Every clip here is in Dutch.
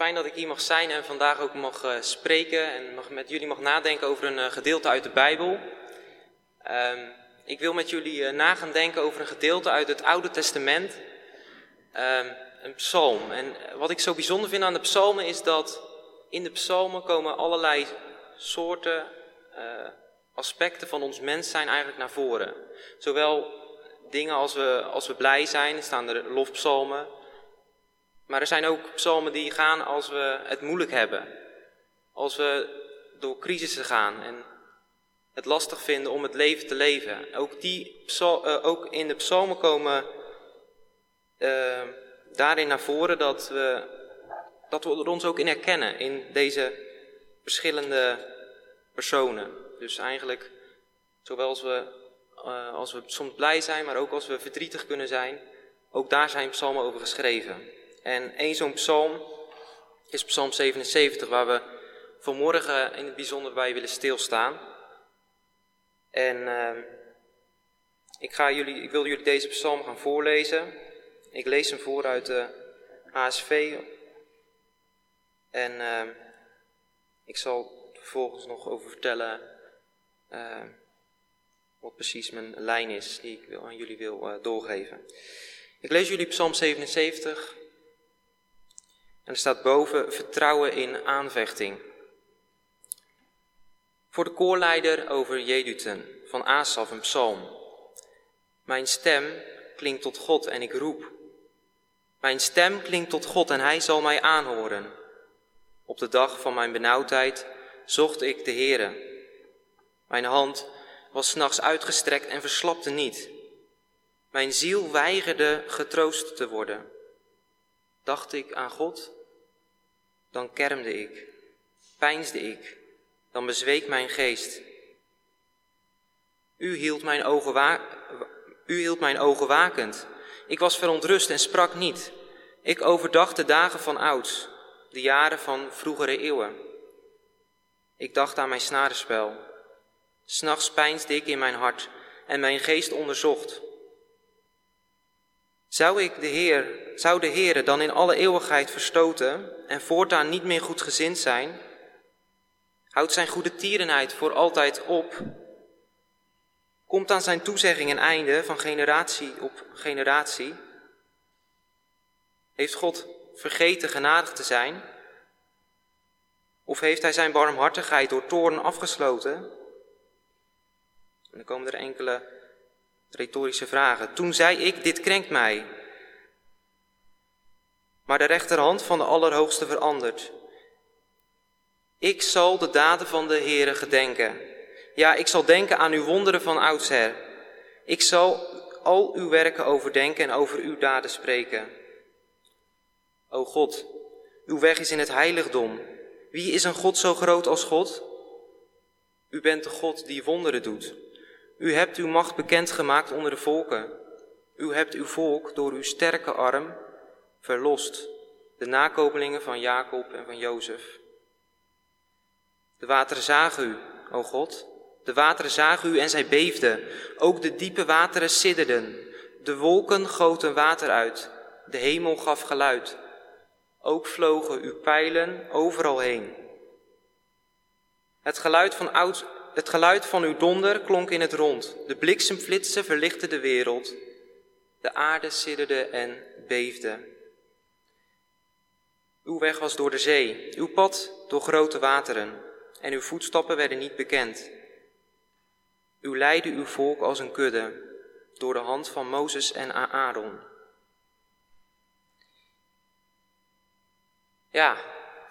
Fijn dat ik hier mag zijn en vandaag ook mag uh, spreken en mag, met jullie mag nadenken over een uh, gedeelte uit de Bijbel. Um, ik wil met jullie uh, na gaan denken over een gedeelte uit het Oude Testament, um, een psalm. En wat ik zo bijzonder vind aan de psalmen is dat in de psalmen komen allerlei soorten aspecten van ons mens zijn eigenlijk naar voren. Zowel dingen als we, als we blij zijn, staan er lofpsalmen. Maar er zijn ook psalmen die gaan als we het moeilijk hebben. Als we door crisissen gaan en het lastig vinden om het leven te leven. Ook, die uh, ook in de psalmen komen uh, daarin naar voren dat we, dat we er ons ook in herkennen. In deze verschillende personen. Dus eigenlijk, zowel als we, uh, als we soms blij zijn, maar ook als we verdrietig kunnen zijn. Ook daar zijn psalmen over geschreven. En één zo'n psalm is Psalm 77, waar we vanmorgen in het bijzonder bij willen stilstaan. En uh, ik, ga jullie, ik wil jullie deze psalm gaan voorlezen. Ik lees hem voor uit de HSV. En uh, ik zal vervolgens nog over vertellen uh, wat precies mijn lijn is die ik aan jullie wil uh, doorgeven. Ik lees jullie Psalm 77, en er staat boven vertrouwen in aanvechting. Voor de koorleider over Jeduten van Asaf een psalm. Mijn stem klinkt tot God en ik roep. Mijn stem klinkt tot God en hij zal mij aanhoren. Op de dag van mijn benauwdheid zocht ik de Heere. Mijn hand was s'nachts uitgestrekt en verslapte niet. Mijn ziel weigerde getroost te worden. Dacht ik aan God, dan kermde ik, peinsde ik, dan bezweek mijn geest. U hield mijn ogen, u hield mijn ogen wakend. Ik was verontrust en sprak niet. Ik overdacht de dagen van ouds, de jaren van vroegere eeuwen. Ik dacht aan mijn snarenspel. S'nachts peinsde ik in mijn hart en mijn geest onderzocht. Zou ik de Heer, zou de Heere dan in alle eeuwigheid verstoten en voortaan niet meer goedgezind zijn? Houdt zijn goede tierenheid voor altijd op? Komt aan zijn toezegging een einde van generatie op generatie? Heeft God vergeten genadig te zijn? Of heeft hij zijn barmhartigheid door toorn afgesloten? En dan komen er enkele Retorische vragen. Toen zei ik, dit krenkt mij. Maar de rechterhand van de Allerhoogste verandert. Ik zal de daden van de Heere gedenken. Ja, ik zal denken aan uw wonderen van oudsher. Ik zal al uw werken overdenken en over uw daden spreken. O God, uw weg is in het heiligdom. Wie is een God zo groot als God? U bent de God die wonderen doet. U hebt uw macht bekendgemaakt onder de volken. U hebt uw volk door uw sterke arm verlost, de nakomelingen van Jacob en van Jozef. De wateren zagen u, o God, de wateren zagen u en zij beefden. Ook de diepe wateren sidderden. De wolken goten water uit. De hemel gaf geluid. Ook vlogen uw pijlen overal heen. Het geluid van oud, het geluid van uw donder klonk in het rond. De bliksemflitsen verlichtten de wereld. De aarde sidderde en beefde. Uw weg was door de zee, uw pad door grote wateren, en uw voetstappen werden niet bekend. U leidde uw volk als een kudde, door de hand van Mozes en Aaron. Ja,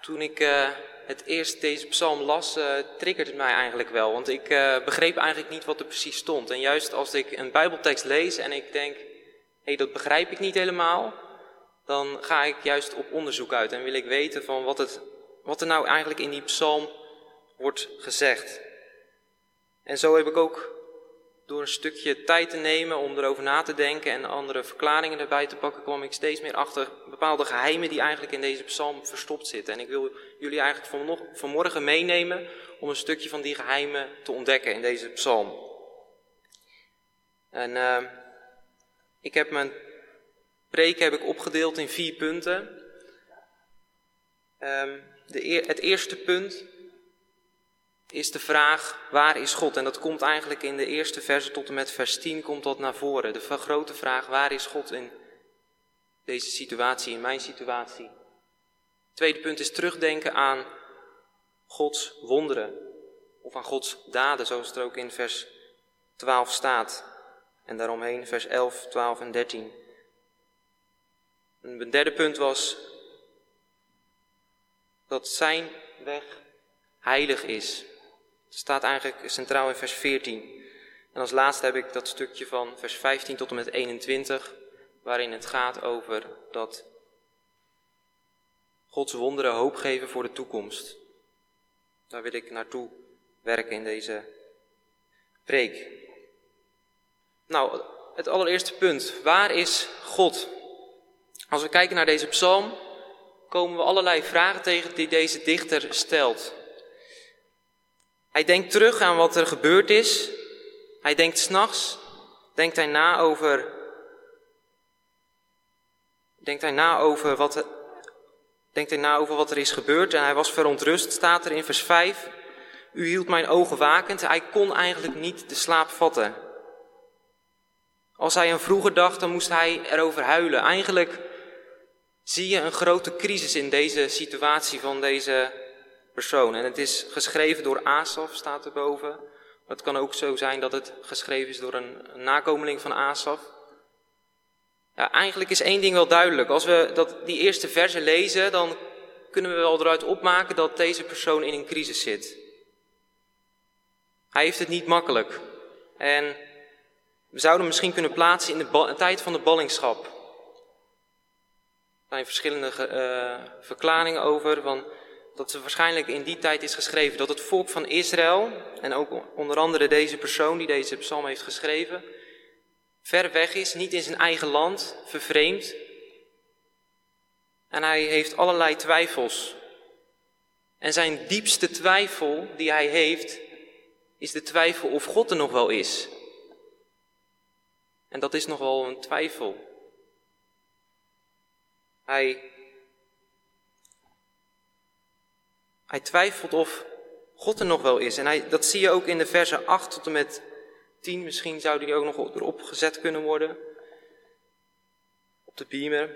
toen ik uh, het eerst deze psalm las, uh, triggerde het mij eigenlijk wel. Want ik uh, begreep eigenlijk niet wat er precies stond. En juist als ik een Bijbeltekst lees en ik denk, hé, hey, dat begrijp ik niet helemaal, dan ga ik juist op onderzoek uit en wil ik weten van wat, het, wat er nou eigenlijk in die psalm wordt gezegd. En zo heb ik ook door een stukje tijd te nemen om erover na te denken en andere verklaringen erbij te pakken, kwam ik steeds meer achter bepaalde geheimen die eigenlijk in deze psalm verstopt zitten. En ik wil jullie eigenlijk van vanmorgen meenemen om een stukje van die geheimen te ontdekken in deze psalm. En uh, ik heb mijn preek heb ik opgedeeld in vier punten. Ehm, de, het eerste punt is de vraag, waar is God? En dat komt eigenlijk in de eerste verse tot en met vers 10 komt dat naar voren. De grote vraag, waar is God in deze situatie, in mijn situatie? Tweede punt is terugdenken aan Gods wonderen. Of aan Gods daden, zoals het er ook in vers 12 staat. En daaromheen vers 11, 12 en 13. Een derde punt was dat zijn weg heilig is. Het staat eigenlijk centraal in vers 14. En als laatste heb ik dat stukje van vers 15 tot en met 21, waarin het gaat over dat Gods wonderen hoop geven voor de toekomst. Daar wil ik naartoe werken in deze preek. Nou, het allereerste punt. Waar is God? Als we kijken naar deze psalm, komen we allerlei vragen tegen die deze dichter stelt. Hij denkt terug aan wat er gebeurd is. Hij denkt s'nachts, denkt hij na over, denkt hij na over wat, denkt hij na over wat er is gebeurd en hij was verontrust, staat er in vers 5. U hield mijn ogen wakend. Hij kon eigenlijk niet de slaap vatten. Als hij aan vroeger dacht, dan moest hij erover huilen. Eigenlijk zie je een grote crisis in deze situatie van deze persoon. En het is geschreven door Asaf, staat erboven. Het kan ook zo zijn dat het geschreven is door een, nakomeling van Asaf. Eigenlijk is één ding wel duidelijk. Als we dat, die eerste versen lezen, dan kunnen we wel eruit opmaken dat deze persoon in een crisis zit. Hij heeft het niet makkelijk. En we zouden misschien kunnen plaatsen in de tijd van de ballingschap. Er zijn verschillende uh, verklaringen over, van dat ze waarschijnlijk in die tijd is geschreven. Dat het volk van Israël, en ook onder andere deze persoon die deze psalm heeft geschreven, ver weg is, niet in zijn eigen land, vervreemd. En hij heeft allerlei twijfels. En zijn diepste twijfel die hij heeft, is de twijfel of God er nog wel is. En dat is nog wel een twijfel. Hij, hij twijfelt of God er nog wel is. En hij, dat zie je ook in de versen 8 tot en met 10. Misschien zou die ook nog erop gezet kunnen worden. Op de beamer.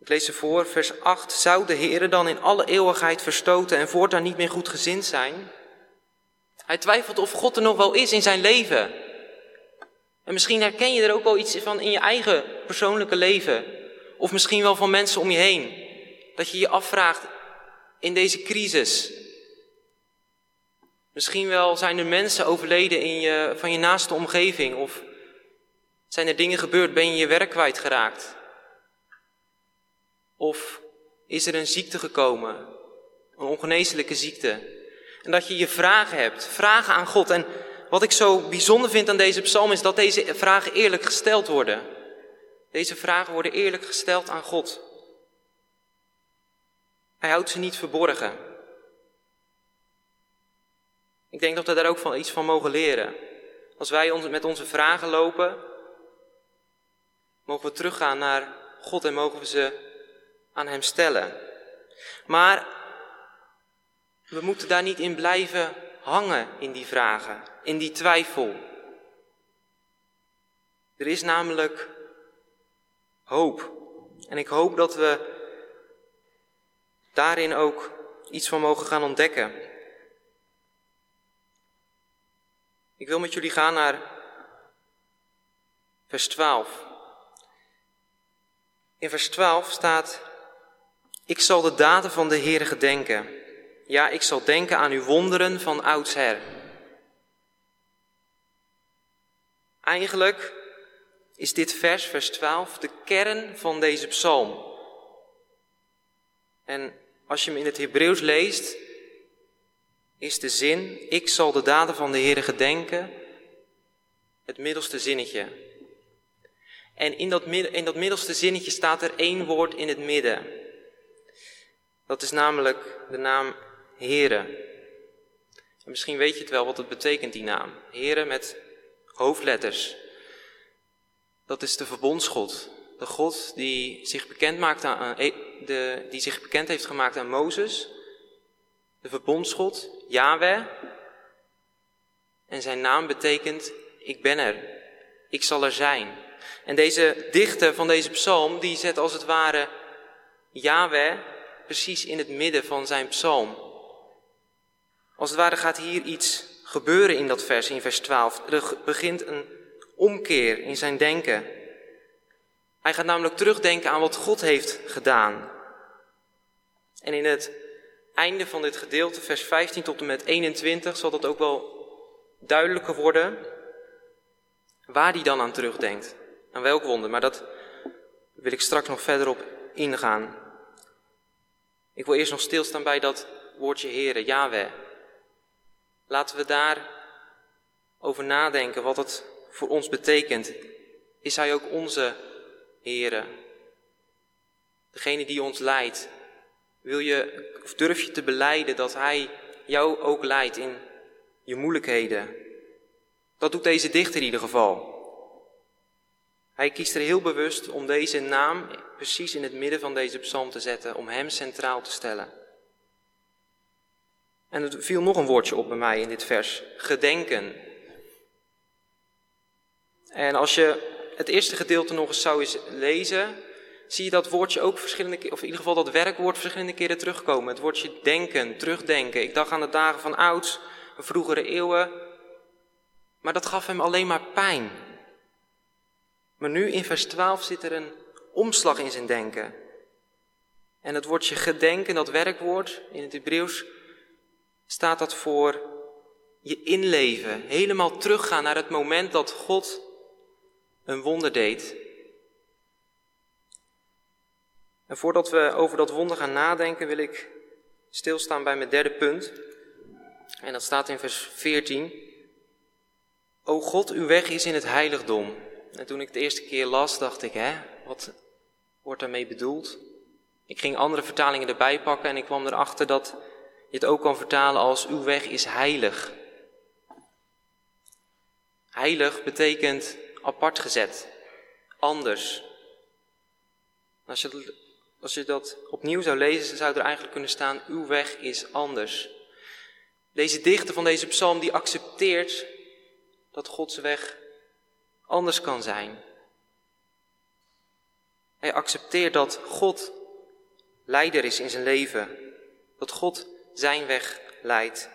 Ik lees ze voor, vers 8. Zou de Heer dan in alle eeuwigheid verstoten en voortaan niet meer goed gezind zijn? Hij twijfelt of God er nog wel is in zijn leven. En misschien herken je er ook wel iets van in je eigen persoonlijke leven. Of misschien wel van mensen om je heen. Dat je je afvraagt in deze crisis. Misschien wel zijn er mensen overleden in je, van je naaste omgeving. Of zijn er dingen gebeurd, ben je je werk kwijtgeraakt. Of is er een ziekte gekomen, een ongeneeslijke ziekte. En dat je je vragen hebt, vragen aan God. En wat ik zo bijzonder vind aan deze psalm is dat deze vragen eerlijk gesteld worden. Deze vragen worden eerlijk gesteld aan God. Hij houdt ze niet verborgen. Ik denk dat we daar ook van iets van mogen leren. Als wij met onze vragen lopen, mogen we teruggaan naar God en mogen we ze aan Hem stellen. Maar we moeten daar niet in blijven hangen in die vragen, in die twijfel. Er is namelijk hoop. En ik hoop dat we daarin ook iets van mogen gaan ontdekken. Ik wil met jullie gaan naar vers 12. In vers 12 staat: Ik zal de daden van de Heere gedenken. Ja, ik zal denken aan uw wonderen van oudsher. Eigenlijk is dit vers, vers 12, de kern van deze psalm. En als je hem in het Hebreeuws leest, is de zin, ik zal de daden van de Heer gedenken, het middelste zinnetje. En in dat, in dat middelste zinnetje staat er één woord in het midden. Dat is namelijk de naam Heren. En misschien weet je het wel wat het betekent, die naam. Heren met hoofdletters. Dat is de verbondsgod. De God die zich bekend maakt aan, de, die zich bekend heeft gemaakt aan Mozes, de verbondsgod, Yahweh. En zijn naam betekent, ik ben er, ik zal er zijn. En deze dichter van deze psalm, die zet als het ware Yahweh precies in het midden van zijn psalm. Als het ware gaat hier iets gebeuren in dat vers, in vers 12. Er begint een omkeer in zijn denken. Hij gaat namelijk terugdenken aan wat God heeft gedaan. En in het einde van dit gedeelte, vers 15 tot en met 21, zal dat ook wel duidelijker worden waar hij dan aan terugdenkt. Aan welk wonder, maar dat wil ik straks nog verder op ingaan. Ik wil eerst nog stilstaan bij dat woordje Here, Yahweh. Laten we daar over nadenken wat het voor ons betekent. Is Hij ook onze Here? Degene die ons leidt. Wil je, of durf je te beleiden dat Hij jou ook leidt in je moeilijkheden? Dat doet deze dichter in ieder geval. Hij kiest er heel bewust om deze naam precies in het midden van deze psalm te zetten, om Hem centraal te stellen. En er viel nog een woordje op bij mij in dit vers: gedenken. En als je het eerste gedeelte nog eens zou eens lezen, zie je dat woordje ook verschillende keren, of in ieder geval dat werkwoord verschillende keren terugkomen. Het woordje denken, terugdenken. Ik dacht aan de dagen van ouds, vroegere eeuwen. Maar dat gaf hem alleen maar pijn. Maar nu in vers 12 zit er een omslag in zijn denken. En het woordje gedenken, dat werkwoord in het Hebreeuws, staat dat voor je inleven. Helemaal teruggaan naar het moment dat God een wonder deed. En voordat we over dat wonder gaan nadenken, wil ik stilstaan bij mijn derde punt. En dat staat in vers 14. O God, uw weg is in het heiligdom. En toen ik het eerste keer las, dacht ik, hè, wat wordt daarmee bedoeld? Ik ging andere vertalingen erbij pakken en ik kwam erachter dat je het ook kan vertalen als uw weg is heilig. Heilig betekent apart gezet, anders. Als je, als je dat opnieuw zou lezen, zou er eigenlijk kunnen staan, uw weg is anders. Deze dichter van deze psalm die accepteert dat Gods weg anders kan zijn. Hij accepteert dat God leider is in zijn leven, dat God zijn weg leidt.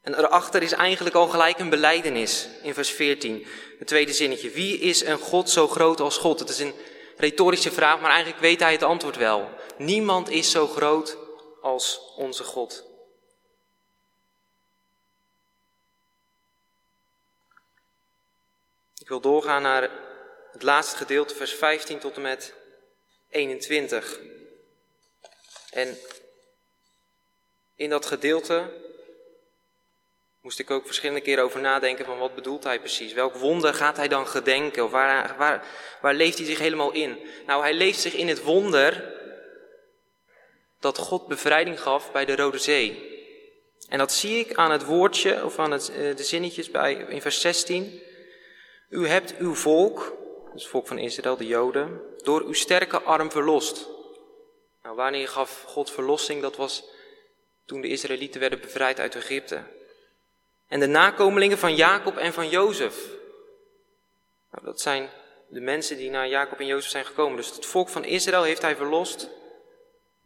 En erachter is eigenlijk al gelijk een beleidenis in vers 14, het tweede zinnetje. Wie is een God zo groot als God? Het is een retorische vraag, maar eigenlijk weet hij het antwoord wel. Niemand is zo groot als onze God. Ik wil doorgaan naar het laatste gedeelte, vers 15 tot en met 21. En in dat gedeelte moest ik ook verschillende keren over nadenken van wat bedoelt hij precies? Welk wonder gaat hij dan gedenken? Of waar, waar, waar leeft hij zich helemaal in? Nou, hij leeft zich in het wonder dat God bevrijding gaf bij de Rode Zee. En dat zie ik aan het woordje, of aan het, eh, de zinnetjes bij, in vers 16. U hebt uw volk, het volk van Israël, de Joden, door uw sterke arm verlost. Nou, wanneer gaf God verlossing? Dat was toen de Israëlieten werden bevrijd uit Egypte. En de nakomelingen van Jacob en van Jozef. Nou, dat zijn de mensen die naar Jacob en Jozef zijn gekomen. Dus het volk van Israël heeft hij verlost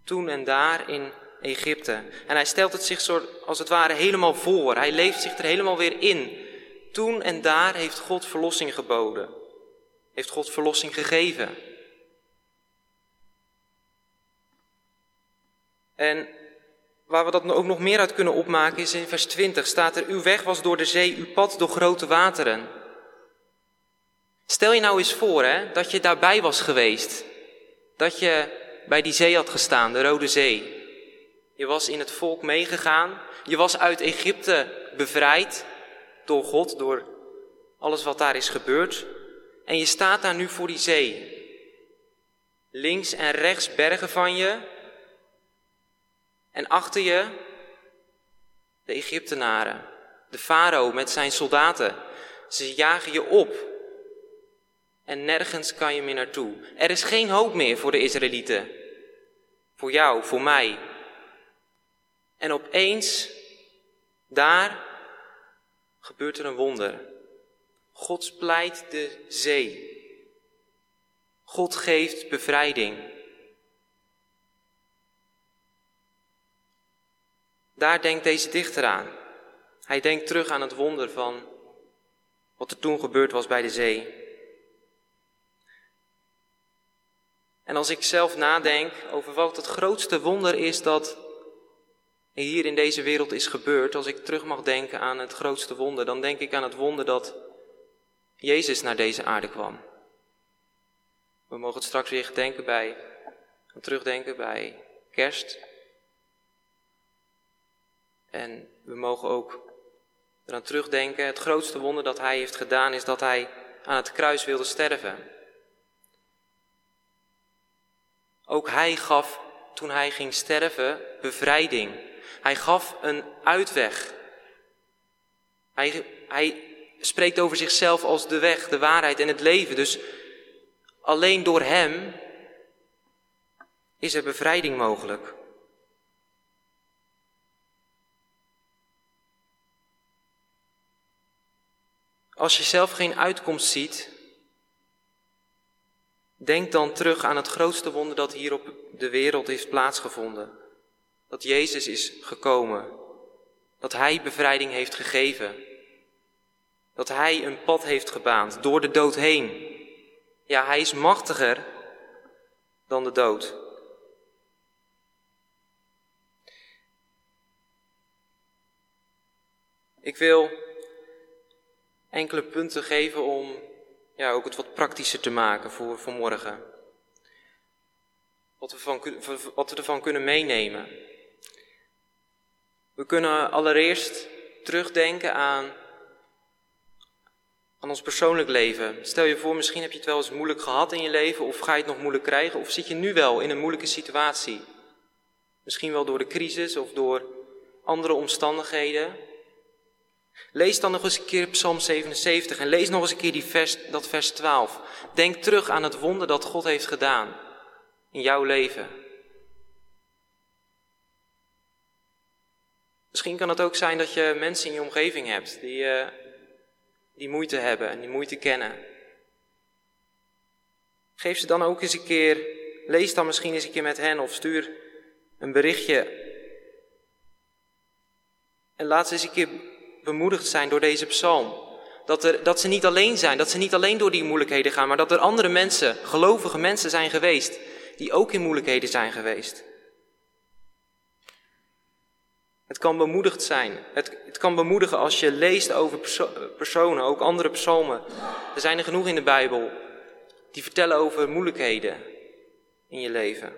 toen en daar in Egypte. En hij stelt het zich soort, als het ware helemaal voor. Hij leeft zich er helemaal weer in. Toen en daar heeft God verlossing geboden. Heeft God verlossing gegeven. En waar we dat ook nog meer uit kunnen opmaken is in vers 20 staat er, uw weg was door de zee, uw pad door grote wateren. Stel je nou eens voor hè, dat je daarbij was geweest. Dat je bij die zee had gestaan, de Rode Zee. Je was in het volk meegegaan. Je was uit Egypte bevrijd door God, door alles wat daar is gebeurd. En je staat daar nu voor die zee. Links en rechts bergen van je, en achter je de Egyptenaren, de farao met zijn soldaten. Ze jagen je op. en nergens kan je meer naartoe. Er is geen hoop meer voor de Israëlieten. Voor jou, voor mij. En opeens, daar gebeurt er een wonder. God splijt de zee. God geeft bevrijding. Daar denkt deze dichter aan. Hij denkt terug aan het wonder van wat er toen gebeurd was bij de zee. En als ik zelf nadenk over wat het grootste wonder is dat hier in deze wereld is gebeurd, als ik terug mag denken aan het grootste wonder, dan denk ik aan het wonder dat Jezus naar deze aarde kwam. We mogen het straks weer gedenken bij, terugdenken bij kerst. En we mogen ook eraan terugdenken, het grootste wonder dat hij heeft gedaan is dat hij aan het kruis wilde sterven. Ook hij gaf toen hij ging sterven bevrijding. Hij gaf een uitweg. Hij, hij spreekt over zichzelf als de weg, de waarheid en het leven. Dus alleen door hem is er bevrijding mogelijk. Als je zelf geen uitkomst ziet, denk dan terug aan het grootste wonder dat hier op de wereld heeft plaatsgevonden. Dat Jezus is gekomen. Dat Hij bevrijding heeft gegeven. Dat Hij een pad heeft gebaand door de dood heen. Ja, Hij is machtiger dan de dood. Ik wil enkele punten geven om ja, ook het wat praktischer te maken voor, voor morgen. Wat we, van, wat we ervan kunnen meenemen. We kunnen allereerst terugdenken aan, aan ons persoonlijk leven. Stel je voor, misschien heb je het wel eens moeilijk gehad in je leven, of ga je het nog moeilijk krijgen, of zit je nu wel in een moeilijke situatie. Misschien wel door de crisis of door andere omstandigheden. Lees dan nog eens een keer Psalm 77 en lees nog eens een keer die vers, dat vers 12. Denk terug aan het wonder dat God heeft gedaan in jouw leven. Misschien kan het ook zijn dat je mensen in je omgeving hebt die, uh, die moeite hebben en die moeite kennen. Geef ze dan ook eens een keer, lees dan misschien eens een keer met hen of stuur een berichtje. En laat ze eens een keer bemoedigd zijn door deze psalm. Dat, er, dat ze niet alleen zijn, dat ze niet alleen door die moeilijkheden gaan, maar dat er andere mensen, gelovige mensen zijn geweest, die ook in moeilijkheden zijn geweest. Het kan bemoedigd zijn. Het, het kan bemoedigen als je leest over personen, ook andere psalmen. Er zijn er genoeg in de Bijbel die vertellen over moeilijkheden in je leven.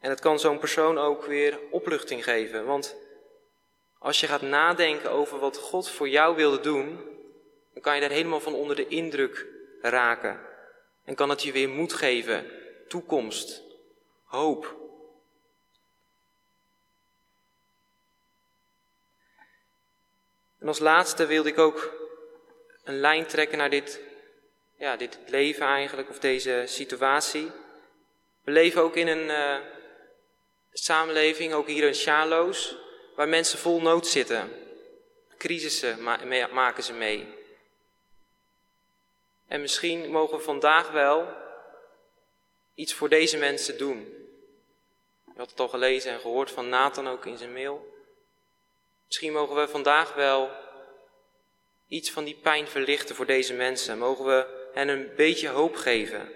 En het kan zo'n persoon ook weer opluchting geven, want als je gaat nadenken over wat God voor jou wilde doen, dan kan je daar helemaal van onder de indruk raken. En kan het je weer moed geven, toekomst, hoop. En als laatste wilde ik ook een lijn trekken naar dit, ja, dit leven eigenlijk, of deze situatie. We leven ook in een uh, samenleving, ook hier in Sjaloos, waar mensen vol nood zitten. Crisissen maken ze mee. En misschien mogen we vandaag wel iets voor deze mensen doen. Je had het al gelezen en gehoord van Nathan ook in zijn mail. Misschien mogen we vandaag wel iets van die pijn verlichten voor deze mensen. Mogen we hen een beetje hoop geven.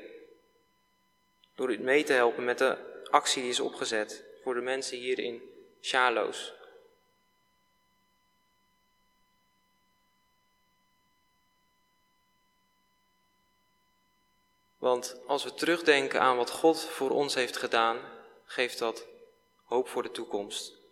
Door dit mee te helpen met de actie die is opgezet voor de mensen hier in Charloes. Want als we terugdenken aan wat God voor ons heeft gedaan, geeft dat hoop voor de toekomst.